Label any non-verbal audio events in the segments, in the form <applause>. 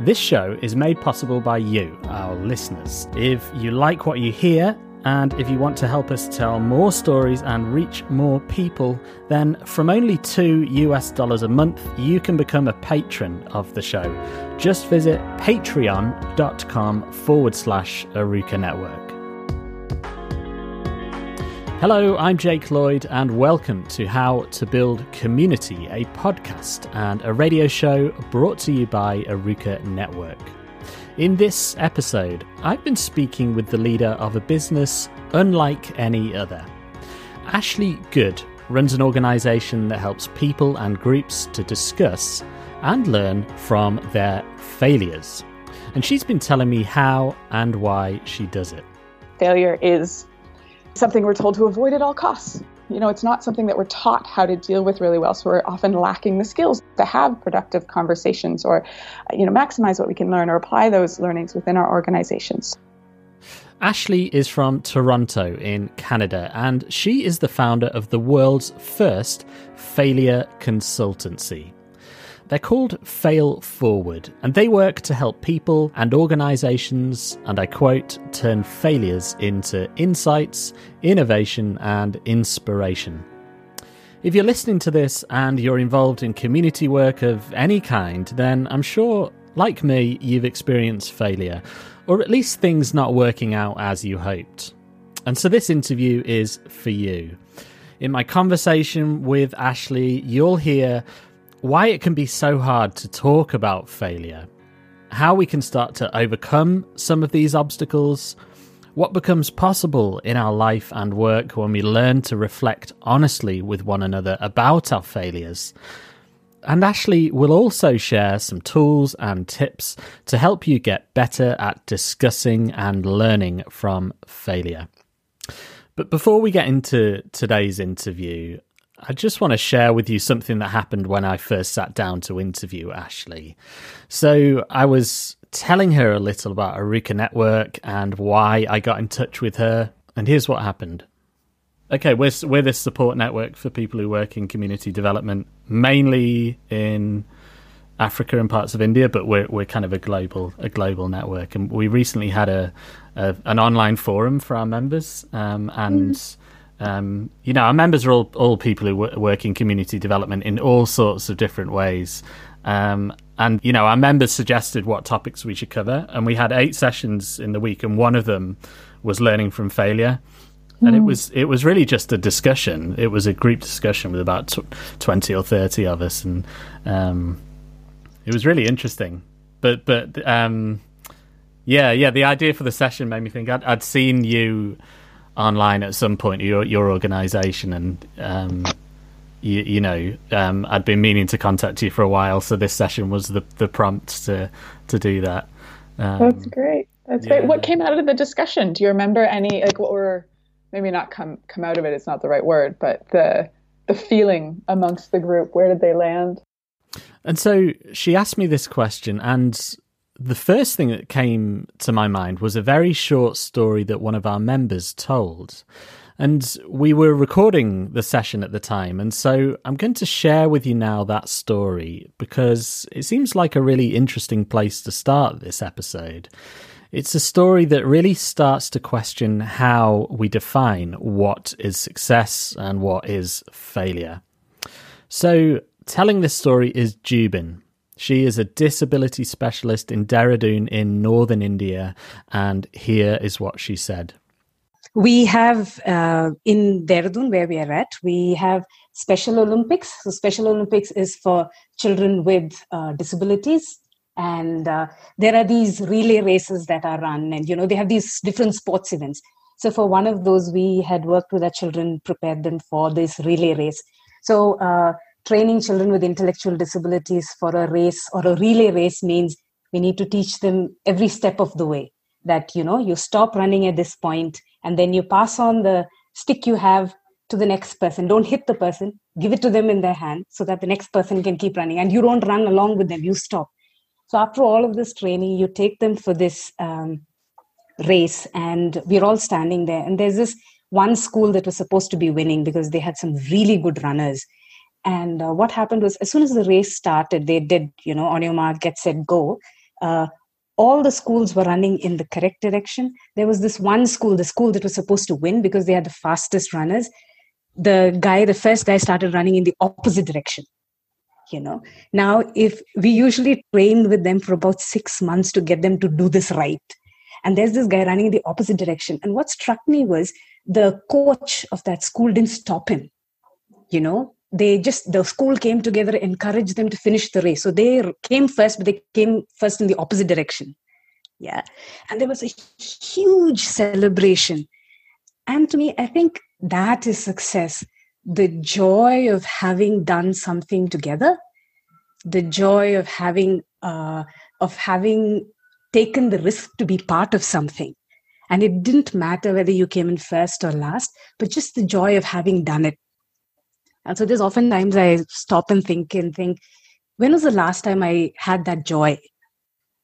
This show is made possible by you, our listeners. If you like what you hear, and if you want to help us tell more stories and reach more people, then from only two US dollars a month, you can become a patron of the show. Just visit patreon.com forward slash Aruka Network. Hello, I'm Jake Lloyd, and welcome to How to Build Community, a podcast and a radio show brought to you by Aruka Network. In this episode, I've been speaking with the leader of a business unlike any other. Ashley Good runs an organisation that helps people and groups to discuss and learn from their failures. And she's been telling me how and why she does it. Failure is something we're told to avoid at all costs. You know, it's not something that we're taught how to deal with really well. So we're often lacking the skills to have productive conversations or, you know, maximize what we can learn or apply those learnings within our organizations. Ashley is from Toronto in Canada, and she is the founder of the world's first failure consultancy. They're called Fail Forward, and they work to help people and organizations, and I quote, turn failures into insights, innovation, and inspiration. If you're listening to this and you're involved in community work of any kind, then I'm sure, like me, you've experienced failure, or at least things not working out as you hoped. And so this interview is for you. In my conversation with Ashley, you'll hear why it can be so hard to talk about failure, how we can start to overcome some of these obstacles, what becomes possible in our life and work when we learn to reflect honestly with one another about our failures. And Ashley will also share some tools and tips to help you get better at discussing and learning from failure. But before we get into today's interview, I just want to share with you something that happened when I first sat down to interview Ashley. So I was telling her a little about Aruka Network and why I got in touch with her. And here's what happened. Okay, we're we're this support network for people who work in community development, mainly in Africa and parts of India, but we're we're kind of a global a global network. And we recently had a, a an online forum for our members, um, and. Mm um, you know, our members are all, all people who work in community development in all sorts of different ways. Um, and, you know, our members suggested what topics we should cover. And we had eight sessions in the week, and one of them was learning from failure. And it hmm. was it was really just a discussion. It was a group discussion with about tw- twenty or thirty of us, and um, it was really interesting. But but um, yeah, yeah, the idea for the session made me think I'd, I'd seen you online at some point your your organization and um, you, you, know um, I'd been meaning to contact you for a while so this session was the the prompt to to do that. Um, that's great. That's yeah. great. What came out of the discussion? Do you remember any like what were maybe not come come out of it it's not the right word but the the feeling amongst the group where did they land? And so she asked me this question and the first thing that came to my mind was a very short story that one of our members told. And we were recording the session at the time. And so I'm going to share with you now that story because it seems like a really interesting place to start this episode. It's a story that really starts to question how we define what is success and what is failure. So, telling this story is Jubin, she is a disability specialist in Dehradun in northern India, and here is what she said. We have uh, in Dehradun, where we are at, we have Special Olympics. So, Special Olympics is for children with uh, disabilities. And uh, there are these relay races that are run, and you know, they have these different sports events. So, for one of those, we had worked with our children, prepared them for this relay race. So, uh, training children with intellectual disabilities for a race or a relay race means we need to teach them every step of the way. That you know you stop running at this point and then you pass on the stick you have to the next person. Don't hit the person. Give it to them in their hand so that the next person can keep running and you don't run along with them. You stop. So after all of this training you take them for this um, race and we're all standing there. And there's this one school that was supposed to be winning because they had some really good runners and uh, what happened was, as soon as the race started, they did, you know, on your mark, get set, go. uh, all the schools were running in the correct direction. There was this one school, the school that was supposed to win because they had the fastest runners. The guy, the first guy, started running in the opposite direction. You know, now if we usually train with them for about six months to get them to do this right, and there's this guy running in the opposite direction. And what struck me was the coach of that school didn't stop him. You know, they just the school came together encouraged them to finish the race. So they came first but they came first in the opposite direction. Yeah. And there was a huge celebration. And to me i think that is success. The joy of having done something together. The joy of having uh, of having taken the risk to be part of something. And it didn't matter whether you came in first or last but just the joy of having done it and so there's often times I stop and think and think, when was the last time I had that joy?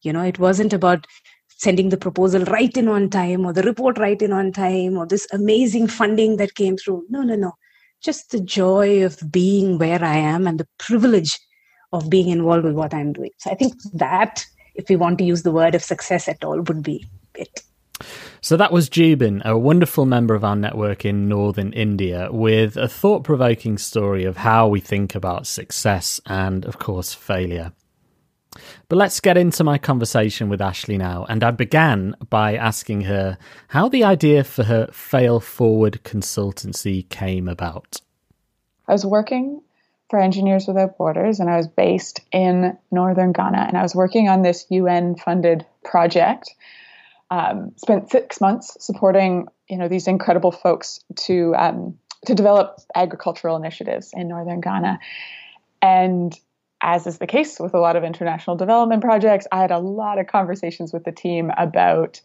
You know, it wasn't about sending the proposal right in on time or the report right in on time or this amazing funding that came through. No, no, no. Just the joy of being where I am and the privilege of being involved with what I'm doing. So I think that, if we want to use the word of success at all, would be it. So that was Jubin, a wonderful member of our network in northern India, with a thought provoking story of how we think about success and, of course, failure. But let's get into my conversation with Ashley now. And I began by asking her how the idea for her Fail Forward consultancy came about. I was working for Engineers Without Borders and I was based in northern Ghana. And I was working on this UN funded project um, spent six months supporting you know these incredible folks to um, to develop agricultural initiatives in northern Ghana, and as is the case with a lot of international development projects, I had a lot of conversations with the team about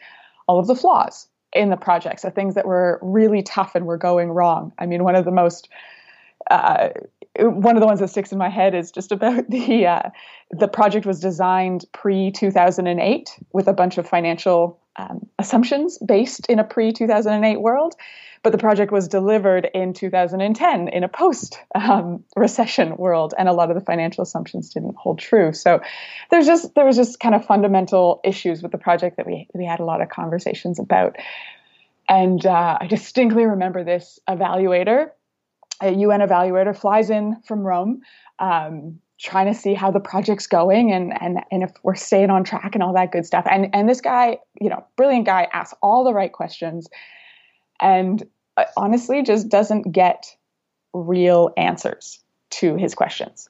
all of the flaws in the project, so things that were really tough and were going wrong. I mean, one of the most uh, one of the ones that sticks in my head is just about <laughs> the uh, the project was designed pre 2008 with a bunch of financial um, assumptions based in a pre 2008 world, but the project was delivered in 2010 in a post um, recession world, and a lot of the financial assumptions didn't hold true. So there's just there was just kind of fundamental issues with the project that we we had a lot of conversations about. And uh, I distinctly remember this evaluator, a UN evaluator, flies in from Rome. Um, trying to see how the project's going and and and if we're staying on track and all that good stuff. And and this guy, you know, brilliant guy, asks all the right questions, and uh, honestly, just doesn't get real answers to his questions.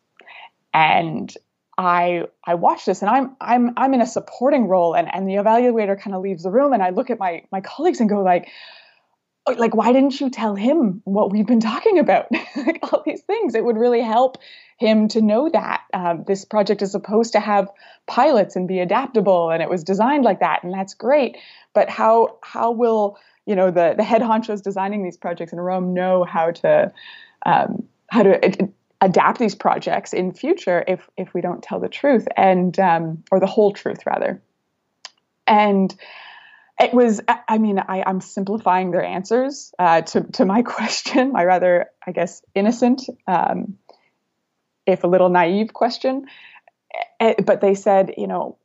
And I I watch this and I'm I'm I'm in a supporting role and and the evaluator kind of leaves the room and I look at my my colleagues and go like like why didn't you tell him what we've been talking about? <laughs> Like all these things. It would really help him to know that um, this project is supposed to have pilots and be adaptable, and it was designed like that, and that's great. But how how will you know the the head honchos designing these projects in Rome know how to um, how to adapt these projects in future if if we don't tell the truth and um, or the whole truth rather? And it was i mean I, am simplifying their answers uh, to, to my <laughs> question my rather i guess innocent um, if a little naive question. Eh, but they said, you know,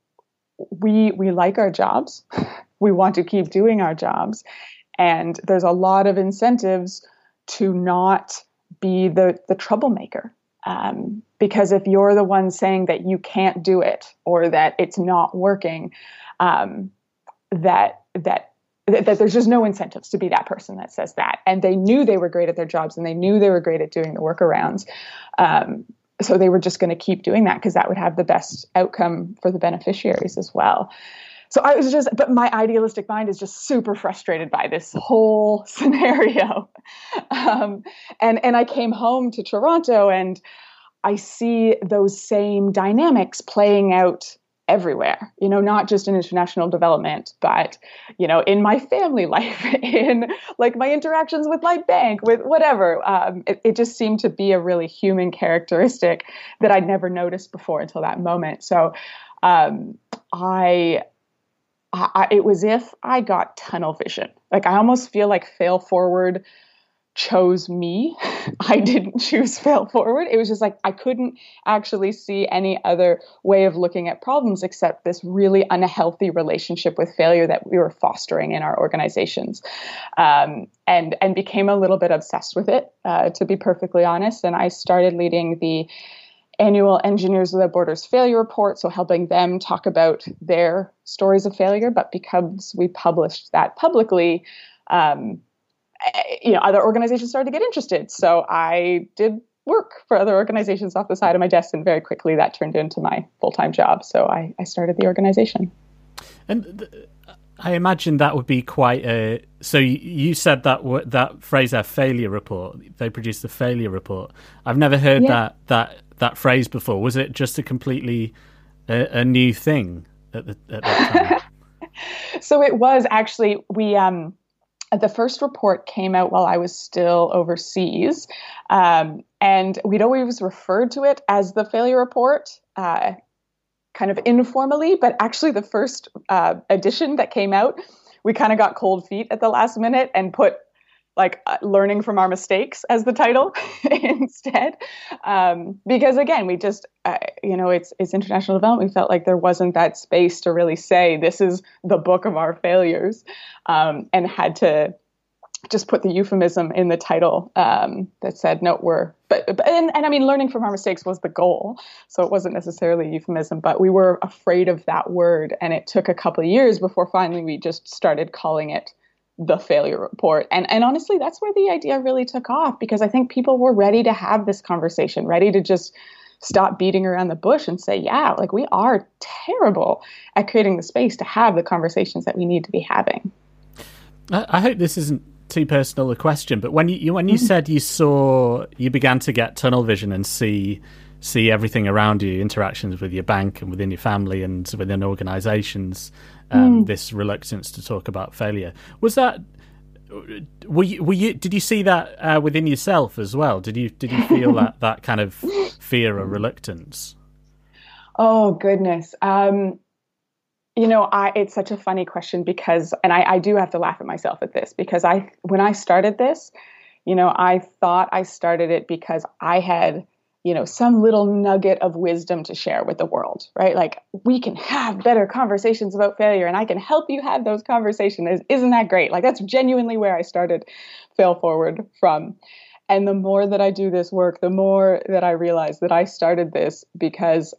we we like our jobs, <laughs> we want to keep doing our jobs, and there's a lot of incentives to not be the the troublemaker. Um, because if you're the one saying that you can't do it or that it's not working, um, that that that there's just no incentives to be that person that says that. And they knew they were great at their jobs and they knew they were great at doing the workarounds. Um, so they were just going to keep doing that because that would have the best outcome for the beneficiaries as well so i was just but my idealistic mind is just super frustrated by this whole <laughs> scenario um, and and i came home to toronto and i see those same dynamics playing out everywhere you know not just in international development but you know in my family <laughs> life in like my interactions with my bank with whatever. Um, it, it, just seemed to be a really human characteristic that i'd never noticed before until that moment. So um, I, I it was if i got tunnel vision. Like i almost feel like fail forward chose me. <laughs> I didn't choose fail forward. It was just like I couldn't actually see any other way of looking at problems except this really unhealthy relationship with failure that we were fostering in our organizations, um, and and became a little bit obsessed with it, uh, to be perfectly honest. And I started leading the annual Engineers Without Borders failure report, so helping them talk about their stories of failure. But because we published that publicly. Um, you know, other organizations started to get interested. So I did work for other organizations off the side of my desk, and very quickly that turned into my full time job. So I, I started the organization. And th- I imagine that would be quite a. So you said that that phrase, "their failure report." They produced the failure report. I've never heard yeah. that that that phrase before. Was it just a completely a, a new thing at the at that time? <laughs> so it was actually we um the first report came out while I was still overseas. Um, and we'd always referred to it as the failure report, uh, kind of informally, but actually, the first uh, edition that came out, we kind of got cold feet at the last minute and put like uh, learning from our mistakes as the title <laughs> instead. Um, because again we just uh, you know it's it's international development. We felt like there wasn't that space to really say this is the book of our failures um, and had to just put the euphemism in the title um, that said no we're but, but and, and i mean learning from our mistakes was the goal so it wasn't necessarily a euphemism but we were afraid of that word and it took a couple of years before finally we just started calling it the failure report. And and honestly, that's where the idea really took off because I think people were ready to have this conversation, ready to just stop beating around the bush and say, yeah, like we are terrible at creating the space to have the conversations that we need to be having. I, hope this isn't too personal a question, but when you when you mm-hmm. said you saw you began to get tunnel vision and see see everything around you, interactions with your bank and within your family and within organizations, um, mm. this reluctance to talk about failure. Was that were you, were you did you see that uh, within yourself as well? Did you did you feel <laughs> that that kind of fear or reluctance? Oh goodness. Um, you know, I it's such a funny question because and I, I do have to laugh at myself at this because I when I started this, you know, I thought I started it because I had you know some little nugget of wisdom to share with the world right? Like we can have better conversations about failure and i can help you have those conversations. Isn't that great? Like that's genuinely where i started fail forward from. And the more that i do this work the more that i realize that i started this because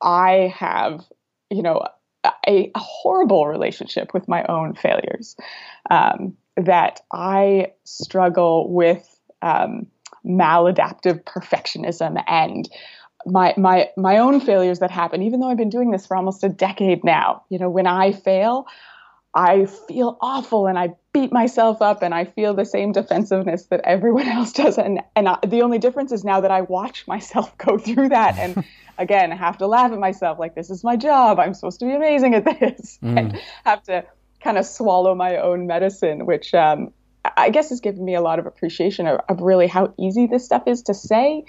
i have you know a, a horrible relationship with my own failures um, that i struggle with um, maladaptive perfectionism and my my my own failures that happen even though I've been doing this for almost a decade now you know when I fail I feel awful and I beat myself up and I feel the same defensiveness that everyone <laughs> else does. And and I, the only difference is now that I watch <laughs> myself go through that and <laughs> again I have to laugh at myself like this is my job. I'm supposed to be amazing at this. Mm. and have to kind of swallow my own medicine which um, I guess has given me a lot of appreciation of, of, really how easy this stuff is to say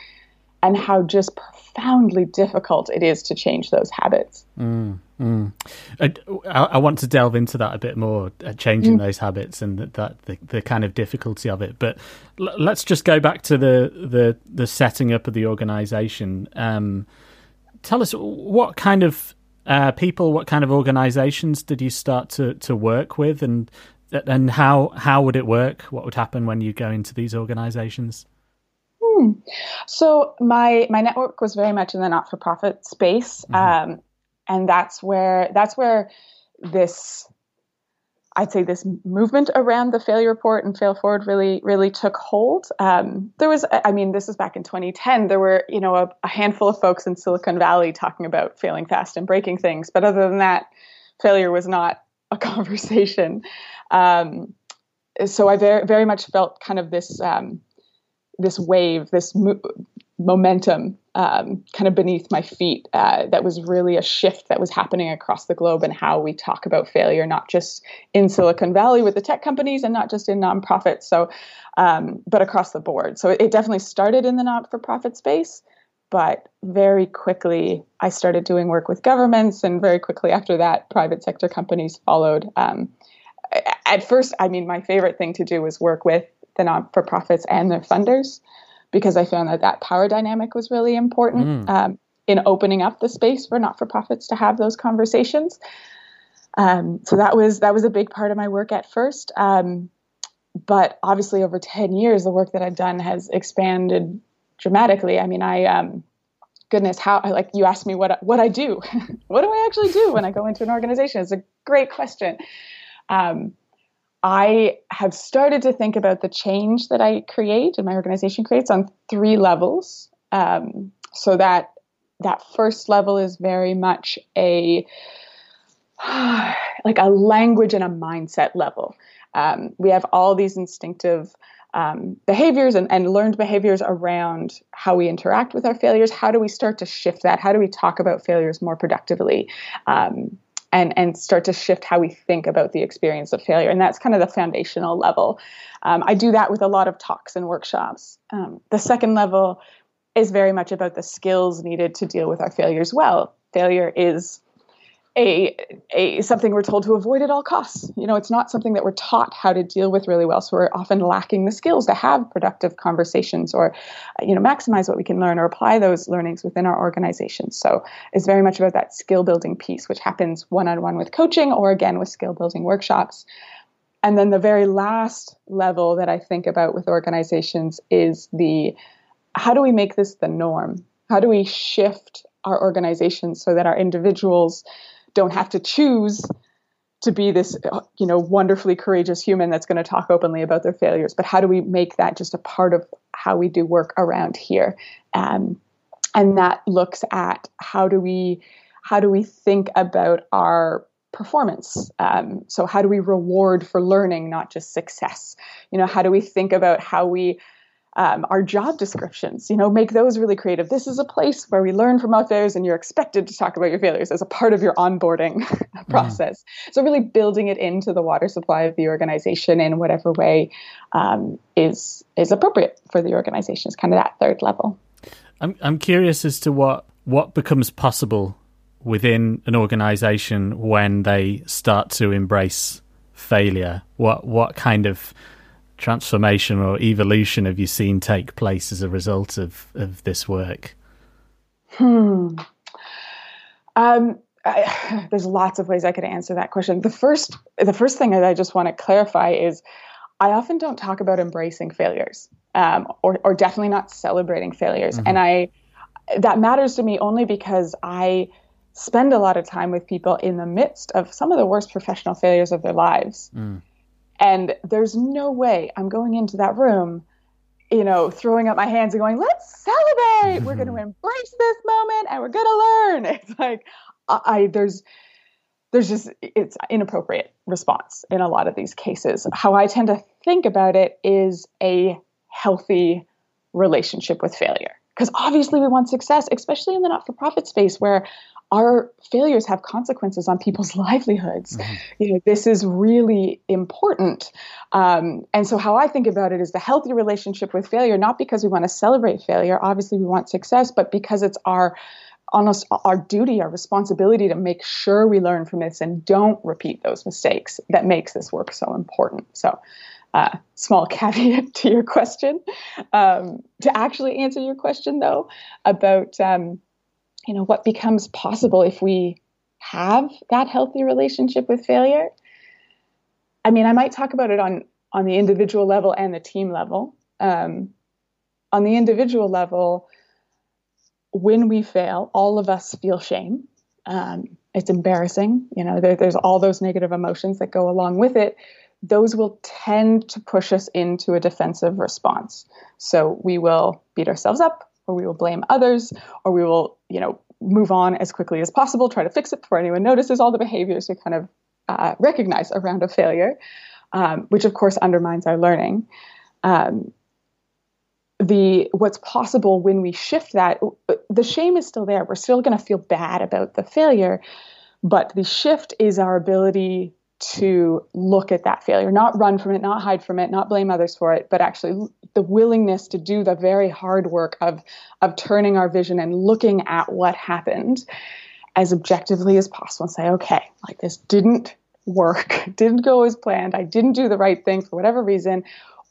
and how just profoundly difficult it is to change those habits. Mm, mm. I, I, want to delve into that a bit more, uh, changing mm. those habits and that, that the, the, kind of difficulty of it. But l- let's just go back to the, the, the setting up of the organization. Um, tell us what kind of uh, people, what kind of organizations did you start to, to work with, and and how how would it work? What would happen when you go into these organizations? Hmm. So my my network was very much in the not for profit space, mm-hmm. um, and that's where that's where this I'd say this movement around the failure report and fail forward really, really took hold. Um, there was, I mean, this is back in 2010. There were, you know, a, a, handful of folks in Silicon Valley talking about failing fast and breaking things, but other than that, failure was not a <laughs> conversation. Um, so I very very much felt kind of this um, this wave, this mo- momentum, um, kind of beneath my feet. Uh, that was really a shift that was happening across the globe and how we talk about failure, not just in Silicon Valley with the tech companies and not just in nonprofits. So, um, but across the board. So it definitely started in the not-for-profit space. But very quickly, I started doing work with governments, and very quickly after that, private sector companies followed. Um, at first, I mean, my favorite thing to do was work with the non for profits and their funders because I found that that power dynamic was really important mm. um, in opening up the space for not for profits to have those conversations. Um, so that was that was a big part of my work at first. Um, but obviously, over ten years, the work that I've done has expanded dramatically. I mean, I um, goodness, how like you asked me what what I do. <laughs> what do I actually do when I go into an organization? It's a great question. Um, I have started to think about the change that I create and my organization creates on three levels. Um, so that that first level is very much a <sighs> like a language and a mindset level. Um, we have all these instinctive um, behaviors and, and learned behaviors around how we interact with our failures. How do we start to shift that? How do we talk about failures more productively? Um, and, and start to shift how we think about the experience of failure. And that's kind of the foundational level. Um, I do that with a lot of talks and workshops. Um, the second level is very much about the skills needed to deal with our failures well. Failure is a, a something we're told to avoid at all costs. You know, it's not something that we're taught how to deal with really well. So we're often lacking the skills to have productive conversations or, you know, maximize what we can learn or apply those learnings within our organizations. So it's very much about that skill building piece, which happens one on one with coaching or again with skill building workshops. And then the very last level that I think about with organizations is the how do we make this the norm? How do we shift our organizations so that our individuals don't have to choose to be this you know wonderfully courageous human that's going to talk openly about their failures. But how do we make that just a part of how we do work around here? Um, and that looks at how do we how do we think about our performance? Um, so how do we reward for learning not just success? You know how do we think about how we um, our job descriptions you know make those really creative. This is a place where we learn from our failures and you're expected to talk about your failures as a part of your onboarding <laughs> process. So really building it into the water supply of the organization in whatever way um, is is appropriate for the organization. Is kind of that third level. I'm, I'm curious as to what what becomes possible within an organization when they start to embrace failure. What what kind of transformation or evolution have you seen take place as a result of, of this work? Hmm. Um, I, <sighs> there's lots of ways I could answer that question. The first, the first thing that I just want to clarify is, I often don't talk about embracing failures, um, or, or definitely not celebrating failures, mm-hmm. and I that matters to me only because I spend a lot of time with people in the midst of some of the worst professional failures of their lives. Mm. And there's no way I'm going into that room, you know, throwing up my hands and going, let's celebrate. We're going to mm-hmm. embrace this moment and we're going to learn. <laughs> It's like, I, I there's, there's just, it's inappropriate response in a lot of these cases. How I tend to think about it is a healthy relationship with failure. Because obviously we want success, especially in the not for profit space where our failures have consequences on people's <laughs> livelihoods. Mm-hmm. You know, this is really important. Um, and so, how I think about it is the healthy relationship with failure, not because we want to celebrate failure. Obviously, we want success, but because it's our almost our duty, our responsibility to make sure we learn from this and don't repeat those mistakes that makes this work so important. So, uh, small <laughs> caveat to your question. Um, to actually answer your question, though, about um, you know what becomes possible if we have that healthy relationship with failure. I mean i might talk about it on on the individual level and the team level. Um, on the individual level when we fail all of us feel shame. Um, it's embarrassing you know there, there's all those negative emotions that go along with it those will tend to push us into a defensive response so we will beat ourselves up or we will blame others, or we will, you know, move on as quickly as possible, try to fix it before anyone notices all the behaviors we kind of uh, recognize around a failure, um, which of course undermines our learning. Um, the what's possible when we shift that, the shame is still there. We're still going to feel bad about the failure, but the shift is our ability to look at that failure, not run from it, not hide from it, not blame others for it, but actually the willingness to do the very hard work of of turning our vision and looking at what happened as objectively as possible and say, okay, like this didn't work, <laughs> didn't go as planned, I didn't do the right thing for whatever reason.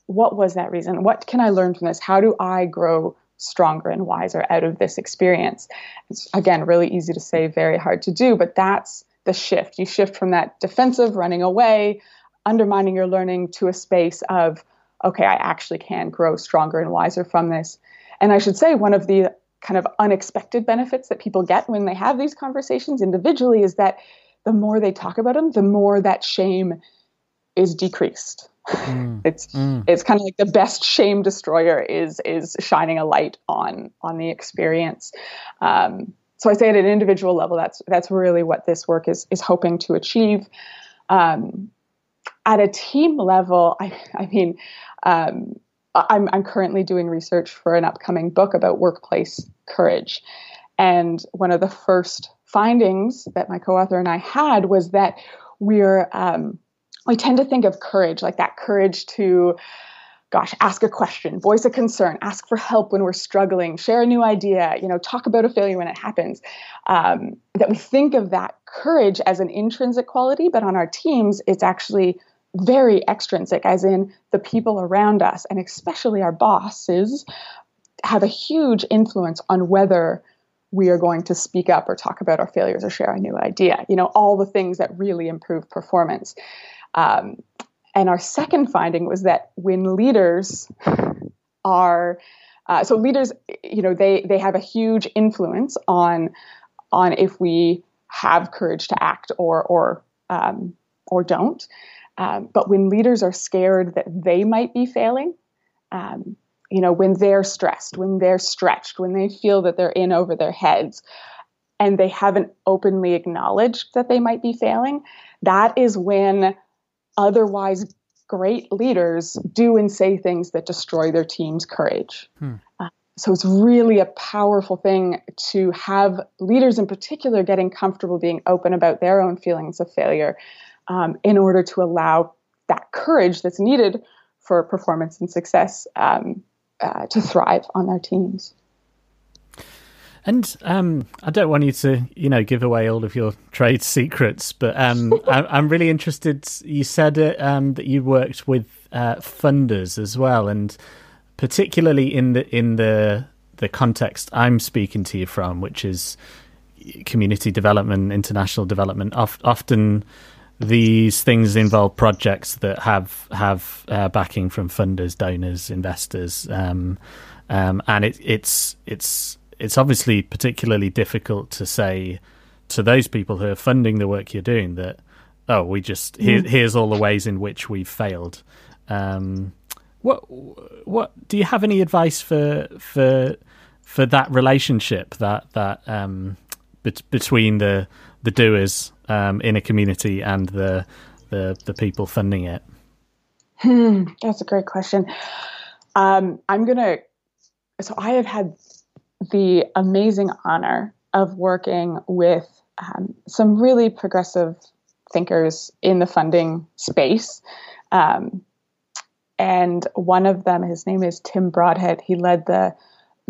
what was that reason? What can I learn from this? How do I grow stronger and wiser out of this experience? It's again really easy to say, very hard to do, but that's the shift. You shift from that defensive, running away, undermining your learning to a space of, okay, I actually can grow stronger and wiser from this. And I should say, one of the kind of unexpected benefits that people get when they have these conversations individually is that the more they talk about them, the more that shame is decreased. Mm. <laughs> it's mm. it's kind of like the best shame destroyer is is shining a light on on the experience. Um, so I say at an individual level, that's that's really what this work is is hoping to achieve. Um, at a team level, I, I mean, um, I'm, I'm currently doing research for an upcoming book about workplace courage. And one of the first findings that my co-author and I had was that we're um, we tend to think of courage like that courage to gosh ask a question voice a concern ask for help when we're struggling share a new idea you know talk about a failure when it happens um, that we think of that courage as an intrinsic quality but on our teams it's actually very extrinsic as in the people around us and especially our bosses have a huge influence on whether we are going to speak up or talk about our failures or share a new idea. You know, all the things that really improve performance. Um, and our second finding was that when leaders are uh, so leaders, you know, they they have a huge influence on on if we have courage to act or or um, or don't. Um, but when leaders are scared that they might be failing, um, you know, when they're stressed, when they're stretched, when they feel that they're in over their heads and they haven't openly acknowledged that they might be failing, that is when otherwise great leaders do and say things that destroy their team's courage. Hmm. Uh, so it's really a powerful thing to have leaders in particular getting comfortable being open about their own feelings of failure um, in order to allow that courage that's needed for performance and success um, uh, to thrive on their teams. And um, I don't want you to, you know, give away all of your trade secrets, but um, <laughs> I, am really interested. You said um, that you worked with uh, funders as well, and particularly in the in the the context I'm speaking to you from, which is community development, international development. often these things involve projects that have have uh, backing from funders, donors, investors, um, um, and it, it's it's it's obviously particularly difficult to say to those people who are funding the work you're doing that oh we just here, mm. here's all the ways in which we've failed. Um, what what do you have any advice for for for that relationship that that um, bet- between the the doers um, in a community and the the the people funding it? Hmm, that's a great question. Um, I'm gonna. So I have had the amazing honor of working with um, some really progressive thinkers in the funding space. Um, and one of them, his name is Tim Brodhead. He led the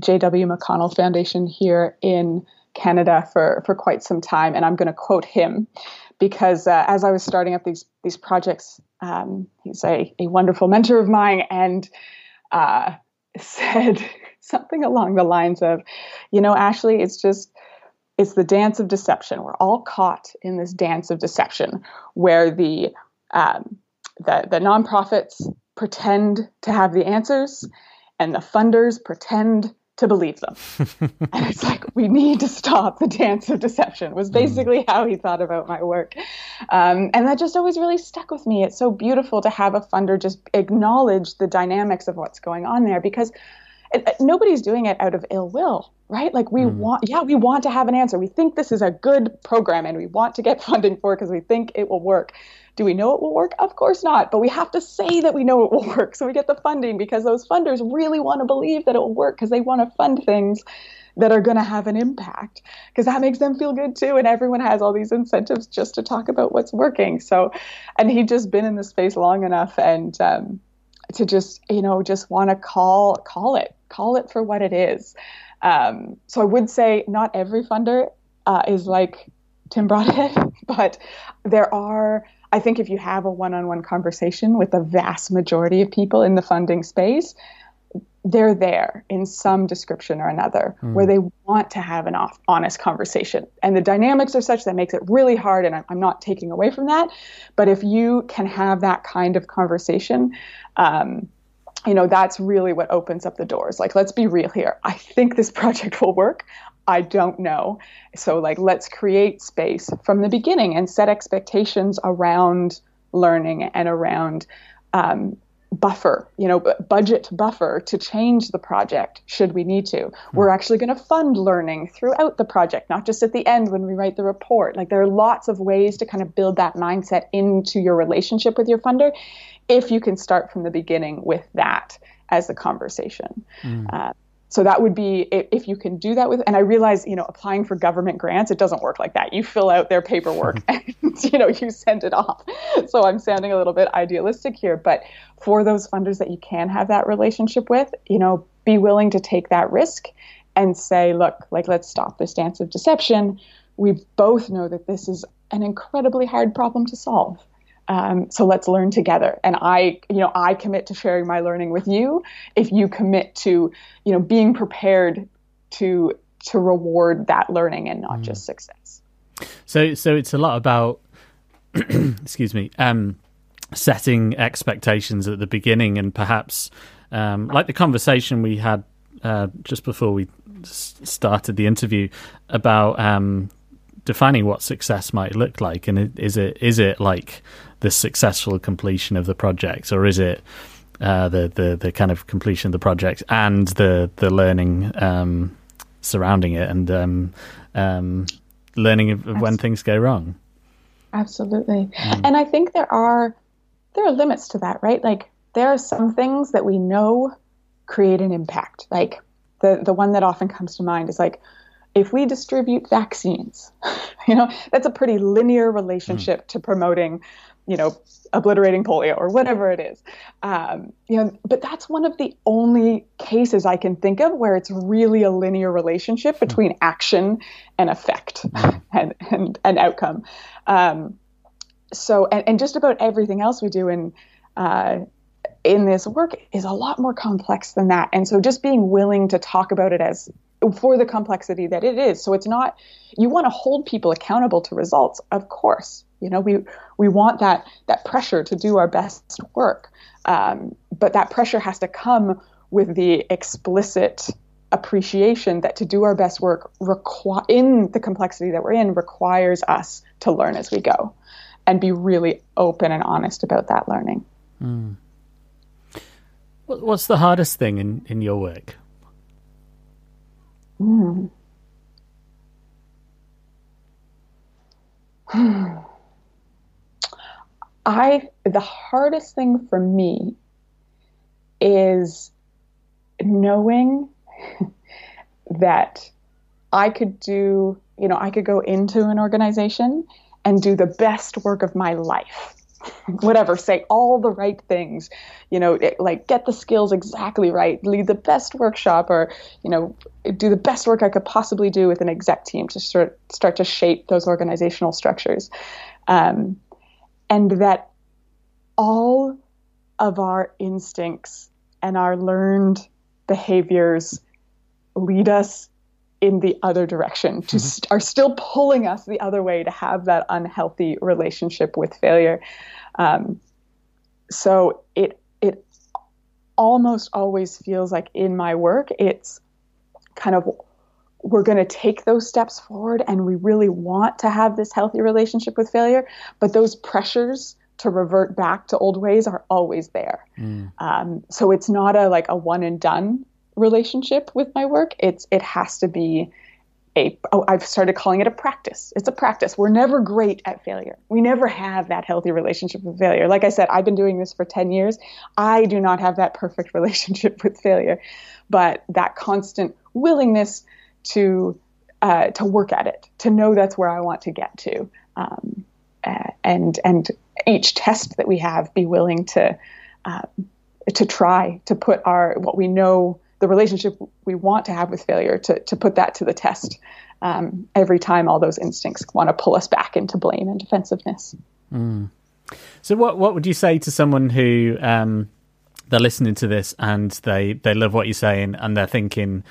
J.W. McConnell Foundation here in Canada for for quite some time, and I'm going to quote him because uh, as I was starting up these these projects, um, he's a, a wonderful mentor of mine, and uh, <laughs> said <laughs> something along the lines of, you know, Ashley, it's just it's the dance of deception. We're all caught in this dance of deception where the um, the the nonprofits pretend to have the answers and the funders pretend to believe them. <laughs> and it's like, we need to stop the dance of deception, was hmm. basically mm. how he thought about my work. Um, and that just always really stuck with me. It's so beautiful to have a funder just acknowledge the dynamics of what's going on there because it, nobody's doing it out of ill will right like we mm. want yeah we want to have an answer we think this is a good program and we want to get <laughs> funding for it because we think it will work do we know it will work? Of course not. But we have to say that we know it will <laughs> work. So we get the funding because those funders really want to believe that it will work because they want to fund things that are going to have an impact because that makes them feel good too. And everyone has all these incentives just to talk about what's working. So, and he'd just been in the space long enough and, um, to just you know just want to call call it call it for what it is. Um, so i would say not every funder uh, is like tim brodhead <laughs> but there are I think if you have a one on one conversation with the vast majority of people in the funding space, they're there in some description or another mm. where they want to have an off, honest conversation. And the dynamics are such that makes it really hard. And I'm, I'm, not taking away from that. But if you can have that kind of conversation, um, you know, that's really what opens up the doors. Like, let's be real here. I think this <laughs> project will work. I don't know. So, like, let's create space from the beginning and set expectations around learning and around um, buffer, you know, budget buffer to change the project should we need to. Mm-hmm. We're actually going to fund learning throughout the project, not just at the end when we write the report. Like, there are lots of ways to kind of build that mindset into your relationship with your funder if you can start from the beginning with that as the conversation. Mm. Uh, so that would be if you can do that with and i realize you know applying for government grants it doesn't work like that. You fill out their paperwork <laughs> <laughs> and you know you send it off. So i'm sounding a little bit idealistic here but for those funders that you can have that relationship with you know be willing to take that risk and say look like let's stop this dance of deception. We both know that this is an incredibly hard problem to solve um, so let's learn together. And I, you know, I commit to sharing my learning with you. If you commit to, you know, being prepared to to reward that learning and not mm. just success. So, so it's a lot about, <clears throat> excuse me, um, setting expectations at the beginning, and perhaps, um, like the conversation we had uh, just before we started the interview about um, defining what success might look like, and is it is it like the successful completion of the project, or is it uh, the the the kind of completion of the project and the the learning um, surrounding it and um, um, learning of, of when things go wrong? Absolutely, mm. and I think there are there are limits to that, right? Like there are some things that we know create an impact. Like the the one that often comes to mind is like if we distribute vaccines, <laughs> you know, that's a pretty linear relationship mm. to promoting, you know, obliterating polio or whatever it is. Um, you know, but that's one of the only cases I can think of where it's really a linear relationship hmm. between action and effect mm. <laughs> and, and, and outcome. Um, so, and, and just about everything else we do in, uh, in this work is a lot more complex than that. And so just being willing to talk about it as for the complexity that it is. So it's not you want to hold people accountable to results, of course. You know, we we want that that pressure to do our best work, um, but that pressure has to come with the explicit appreciation that to do our best work in the complexity that we're in requires us to learn as we go, and be really open and honest about that learning. Mm. What's the hardest thing in, in your work? Hmm. <sighs> I the hardest thing for me is knowing <laughs> that I could do, you know, I could go into an organization and do the best work of my life whatever, say all the right things, you know, it, like get the skills exactly right, lead the best workshop, or you know, do the best work I could possibly do with an exec team to start start to shape those organizational structures, um, and that all of our instincts and our learned behaviors lead us in the other direction to mm-hmm. st- are still pulling us the other way to have that unhealthy relationship with failure um, so it it almost always feels like in my work it's kind of we're going to take those steps forward and we really want to have this healthy relationship with failure but those pressures to revert back to old ways are always there mm. um, so it's not a like a one and done relationship with my work. It's it has to be a oh, I've started calling it a practice. It's a practice. We're never great at failure. We never have that healthy relationship with failure. Like I said, I've been doing this for 10 years. I do not have that perfect <laughs> relationship with failure, but that constant willingness to uh, to work at it, to know that's where I want to get to, um, uh, and and each test that we have, be willing to uh, to try to put our what we know the relationship we want to have with failure to, to put that to the test um, every time all those instincts want to pull us back into blame and defensiveness. Mm. So, what what would you say to someone who um, they're listening to this and they they love what you're saying and they're thinking,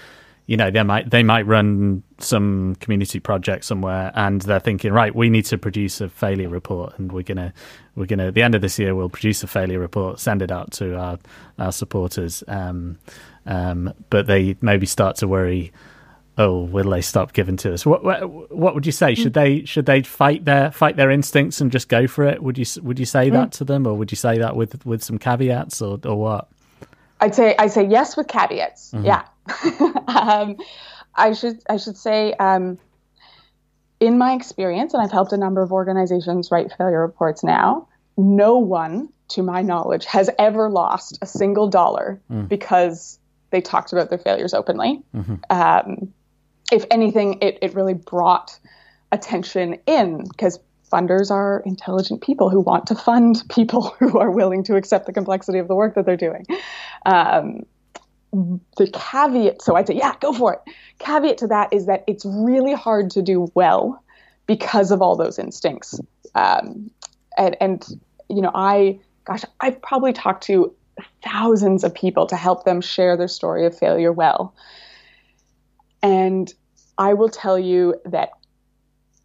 you know, they might they might run some community project somewhere and they're thinking, right, we need to produce a failure report and we're gonna we're gonna at the end of this year we'll produce a failure report, send it out to our our supporters. Um, um, but they maybe start to worry oh, will they stop giving to us? What, what, what would you say? Should they should they fight their fight their instincts and just go for it? Would you would you say that to them, or would you say that with with some caveats, or or what? I'd say I say yes with caveats. Mm-hmm. Yeah, <laughs> um, I should I should say. Um, in my experience, and I've helped a number of organizations write failure reports now, no one, to my knowledge, has ever lost a single dollar mm. because they talked about their failures openly. Mm-hmm. Um, if anything, it, it really brought attention in because funders are intelligent people who want to fund people <laughs> who are willing to accept the complexity of the work that they're doing. Um, the caveat, so I'd say, yeah, go for it. Caveat to that is that it's really hard to do well because of all those instincts. Um, and, and, you know, I, gosh, I've probably talked to thousands of people to help them share their story of failure well. And I will tell you that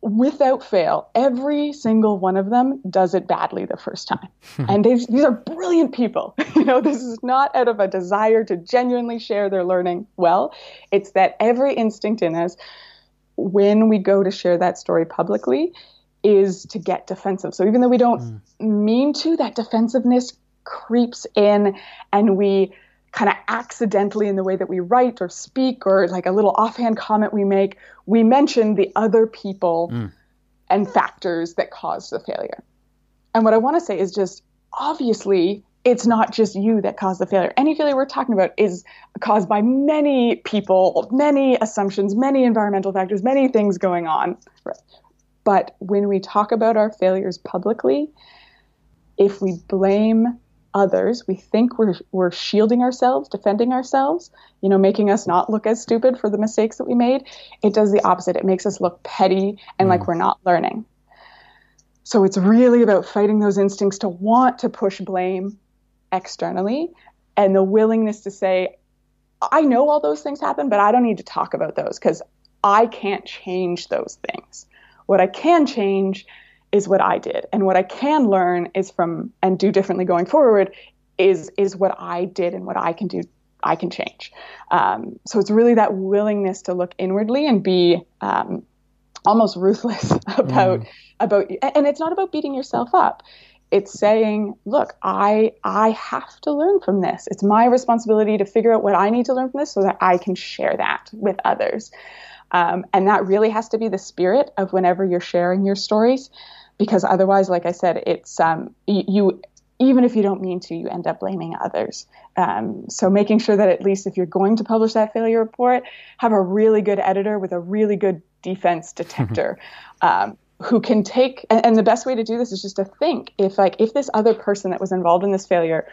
without fail, every single one of them does it badly the first time. and these are brilliant people. <laughs> you know, this is not out of a desire to genuinely share their learning well. It's that every instinct in us, when we go to share that story publicly, is to get defensive. So even though we don't mm. mean to, that defensiveness creeps in and we kind of accidentally in the way that we write or speak or like a little offhand comment we make, we mention the other people mm. and factors that caused the failure. And what I want to say is just obviously it's not just you that caused the failure. Any failure we're talking about is caused by many people, many assumptions, many environmental factors, many things going on. But when we talk about our failures publicly, if we blame others, we think we're we're shielding ourselves, defending ourselves, you know, making us not look as stupid for the mistakes that we made. It does the opposite. It makes us look petty and mm. like we're not learning. So it's really about fighting those instincts to want to push blame externally and the willingness to say, I know all those things happen, but I don't need to talk about those because I can't change those things. What I can change is what I did. And what I can learn is from and do differently going forward is is what I did and what I can do I can change. Um, so it's really that willingness to look inwardly and be um, almost ruthless <laughs> about mm. about and it's not about beating yourself up. It's saying, look, I I have to learn from this. It's my responsibility to figure out what I need to learn from this so that I can share that with others. Um, and that really has to be the spirit of whenever you're sharing your stories because otherwise, like I said, it's um, you, you even if you don't mean to, you end up blaming others. Um, so making sure that at least if you're going to publish that failure report, have a really good editor with a really good defense detector. <laughs> um, who can take and, and, the best way to do this is just to think if like if this other person that was involved in this failure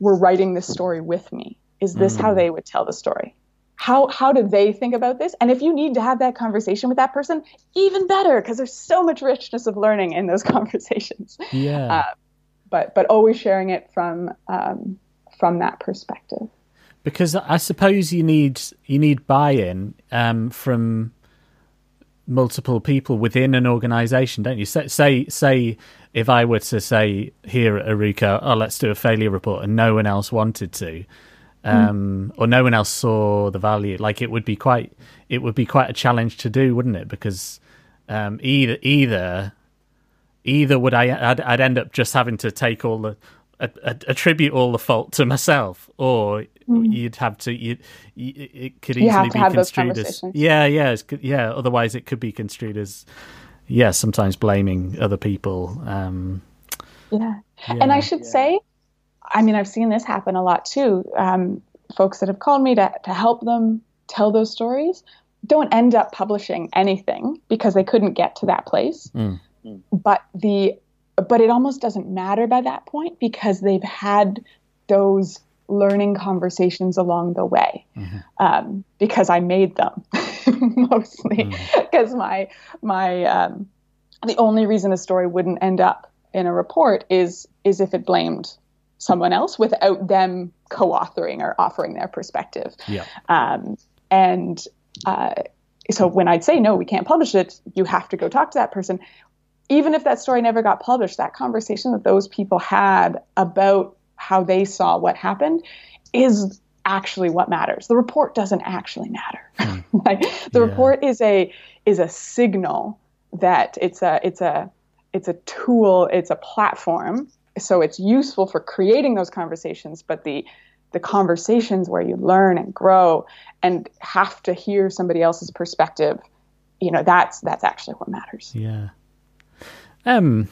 were writing this story with me is this mm. how they would tell the story how how do they think about this? And if you need to have that conversation with that person even better because there's so much richness of learning in those <laughs> conversations. Yeah. Uh, but but always sharing it from um, from that perspective. Because i suppose you need you need buy-in um, from multiple people within an organization don't you? Say say, say if i were to say here at Arukah oh let's do a failure report and no one else wanted to. Um, mm. or no one else saw the value. Like it would be quite, it would be quite a challenge to do, wouldn't it? Because um, either either either would I I'd, I'd, end up just having to take all the attribute all the fault to myself, or mm. you'd have to you, it could easily be construed as yeah yeah yeah. Otherwise, it could be construed as yeah sometimes blaming other people. Um, yeah. yeah. and I should yeah. say I mean, I've seen this happen a lot too. Um, folks that have called me to, to help them tell those stories don't end up publishing anything because they couldn't get to that place. Mm. But the but it almost doesn't matter by that point because they've had those learning conversations along the way mm-hmm. um, because I made them <laughs> mostly because mm. my my um, the only reason a story wouldn't end up in a report is is if it blamed someone else without them co-authoring or offering their perspective. Yeah. Um, and uh, so when I'd say no, we can't publish it, you have to go talk to that person. Even if that story never got published, that conversation that those people had about how they saw what happened is actually what matters. The report doesn't actually matter. Mm. <laughs> like the yeah. report is a is a signal that it's a it's a it's a tool, it's a platform. So it's useful for creating those conversations, but the the conversations where you learn and grow and have to hear somebody else's perspective, you know, that's that's actually what matters. Yeah. Um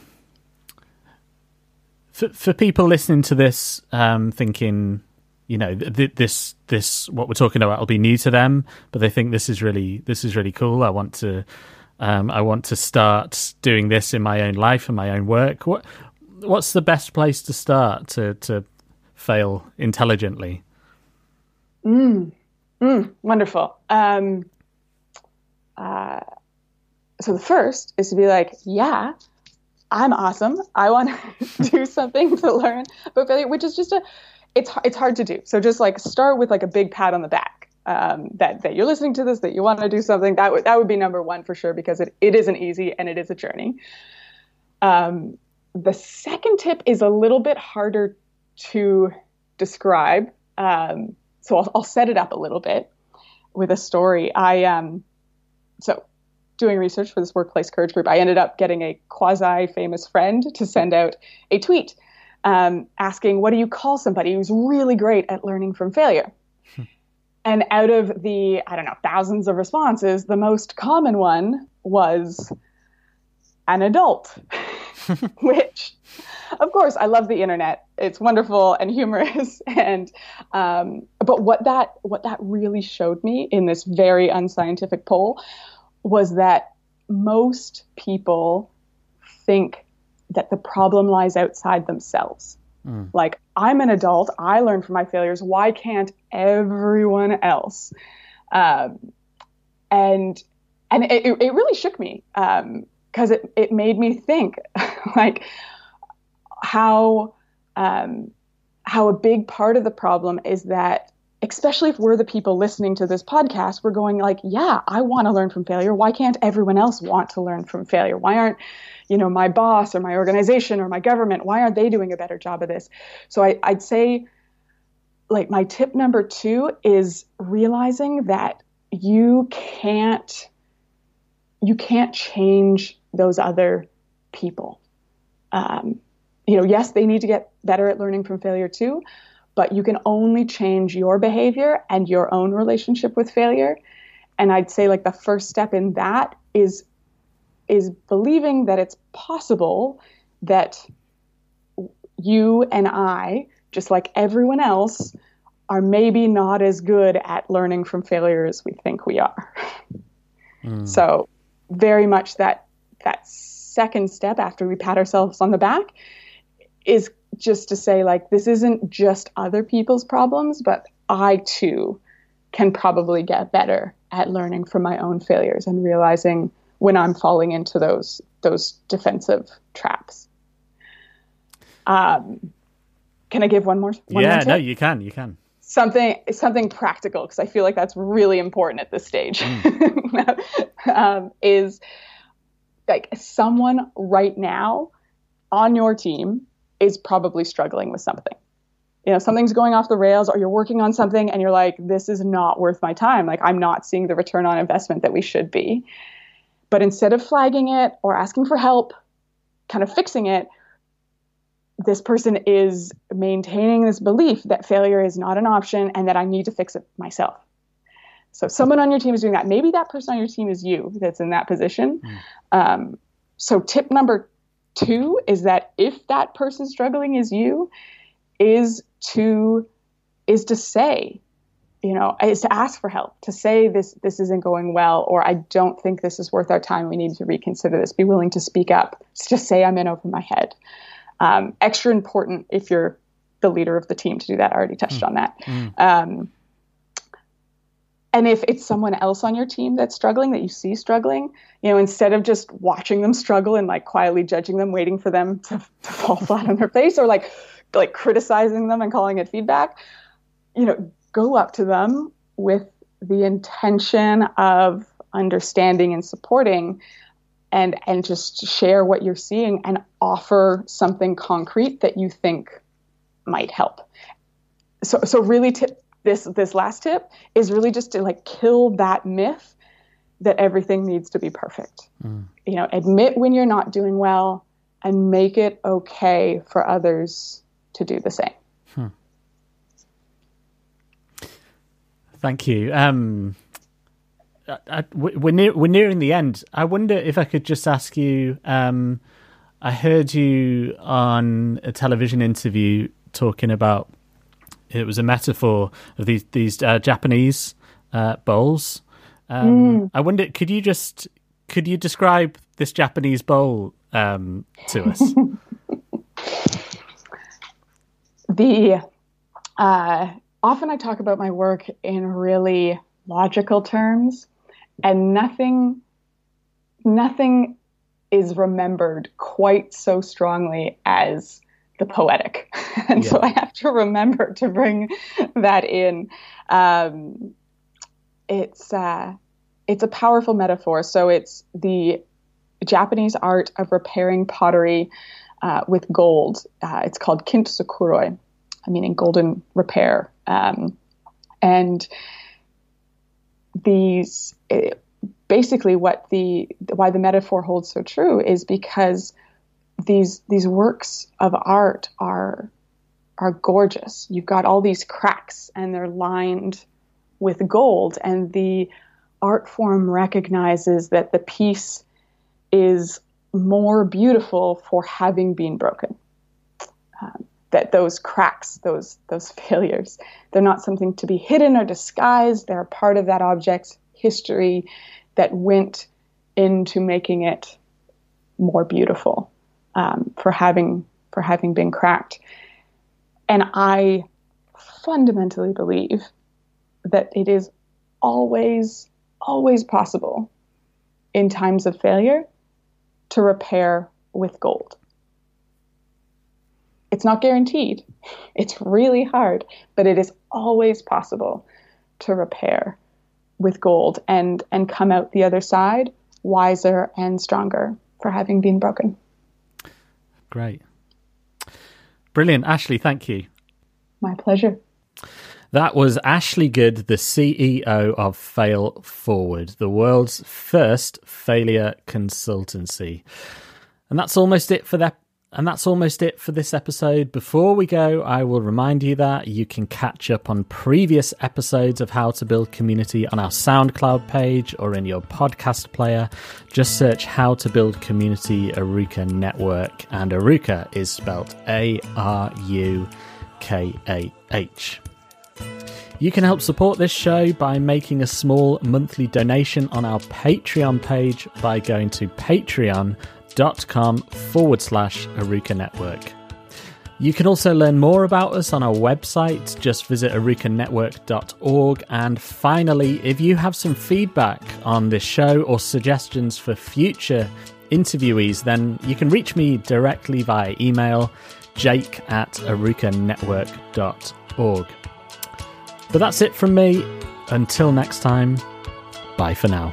for for people listening to this um thinking you know th- this this what we're talking about will be new to them but they think this is really this is really cool i want to um, i want to start doing this in my own life and my own work what what's the best place to start to to fail intelligently mm, mm, wonderful um, uh, so the first is to be like yeah i'm awesome i want to <laughs> do something to learn about failure which is just a it's it's hard to do. So just like start with like a big pat on the back. Um, that that you're listening to this, that you want to do something. That would that would be number one for sure because it, it isn't easy and it is a journey. Um, the second tip is a little bit harder to describe. Um, so I'll, I'll, set it up a little bit with a story. I um, so doing research for this workplace courage group, I ended up getting a quasi famous friend to send out a tweet um, asking, What do you call somebody who's really great at learning from failure? Hmm. and out of the, I don't know, thousands of responses, the most common one was an adult, <laughs> which, of course, I love the internet. It's wonderful and humorous, <laughs> and um, but what that what that really showed me in this very unscientific poll was that most people think that the problem lies outside themselves. Mm. Like, I'm an adult, I learn from my failures. Why can't everyone else? Um, and and it, it really shook me because it, it made me think <laughs> like how um, how a big part of the problem is that especially if we're the people listening to this podcast we're going like yeah i want to learn from failure. Why can't everyone else want to learn from failure? Why aren't you know my boss or my organization or my government why aren't they doing a better job of this? So I, i'd say like my tip number two is realizing that you can't you can't change those other people um, you know yes they need to get better at learning from failure too but you can only change your behavior and your own relationship with failure and i'd say like the first step in that is is believing that it's possible that you and I, just like everyone else, are maybe not as good at learning from failure as we think we are. Mm. So, very much that that second step after we pat ourselves on the back is just to say like this isn't just other people's problems, but I too can probably get better at learning from my own failures and realizing when I'm falling into those those defensive traps. Um, can I give one more? One yeah, more no, you can, you can. Something something practical because I feel like that's really important at this stage. Mm. <laughs> um, is like someone right now on your team is probably struggling with something. You know, something's going off the rails, or you're working on something and you're like, this is not worth my time. Like, I'm not seeing the return on investment that we should be. But instead of flagging it or asking for help, kind of fixing it, this person is maintaining this belief that failure is not an option and that I need to fix it myself. So someone on your team is doing that. Maybe that person on your team is you that's in that position. Mm. Um, so tip number two is that if that person struggling is you, is to is to say, you know, is to ask for help, to say this this isn't going well, or I don't think this is worth our time. We need to reconsider this. Be willing to speak up. Just say I'm in over my head. Um, extra important if you're the leader of the team to do that. I already touched mm. on that. Mm. Um, and if it's someone else on your team that's struggling that you see struggling you know instead of just watching them struggle and like quietly judging them waiting for them to, to fall flat on their face or like like criticizing them and calling it feedback you know go up to them with the intention of understanding and supporting and and just share what you're seeing and offer something concrete that you think might help. So so really tip this this last tip is really just to like kill that myth that everything needs to be perfect. Mm. You know, admit when you're not doing well and make it okay for others to do the same. Hmm. Thank you. Um, I, I, we're near, we're nearing the end. I wonder if I could just ask you. Um, I heard you on a television interview talking about it was a metaphor of these these uh, Japanese uh, bowls. Um, mm. I wonder, could you just could you describe this Japanese bowl um, to us? <laughs> the uh, often I talk about my work in really logical terms, and nothing nothing is remembered quite so strongly as the poetic. <laughs> and yeah. so I have to remember to bring that in. Um, it's uh, it's a powerful metaphor. So it's the Japanese art of repairing pottery uh, with gold. Uh, it's called kintsukuroi, meaning golden repair. Um, and these it, basically what the why the metaphor holds so true is because these these works of art are are gorgeous. You've got all these cracks and they're lined with gold and the art form recognizes that the piece is more beautiful for having been broken. Um, that those cracks, those those <laughs> failures, they're not something to be hidden or disguised. They're a part of that object's history that went into making it more beautiful um, for having for having been cracked. And I fundamentally believe that it is always always possible in times of failure to repair with gold. It's not guaranteed. <laughs> It's really hard, but it is always possible to repair with gold and and come out the other side wiser and stronger for having been broken. Great. Brilliant. Ashley, thank you. My pleasure. That was Ashley Good, the CEO of Fail Forward, the world's first failure consultancy. And that's almost it for that and that's almost it for this episode. Before we go, I will remind you that you can catch up on previous episodes of How to Build Community on our SoundCloud page or in your podcast player. Just search How to Build Community Arukah Network, and Arukah is spelled A R U K A H. You can help support this show by making a small monthly donation on our Patreon page by going to Patreon com forward slash Arukah Network. You can also learn more about us on our website. Just visit arukahnetwork.org. And finally, if you have some feedback on this show or suggestions for future interviewees, then you can reach me directly via email jake at arukahnetwork.org. But that's it from me. Until next time, bye for now.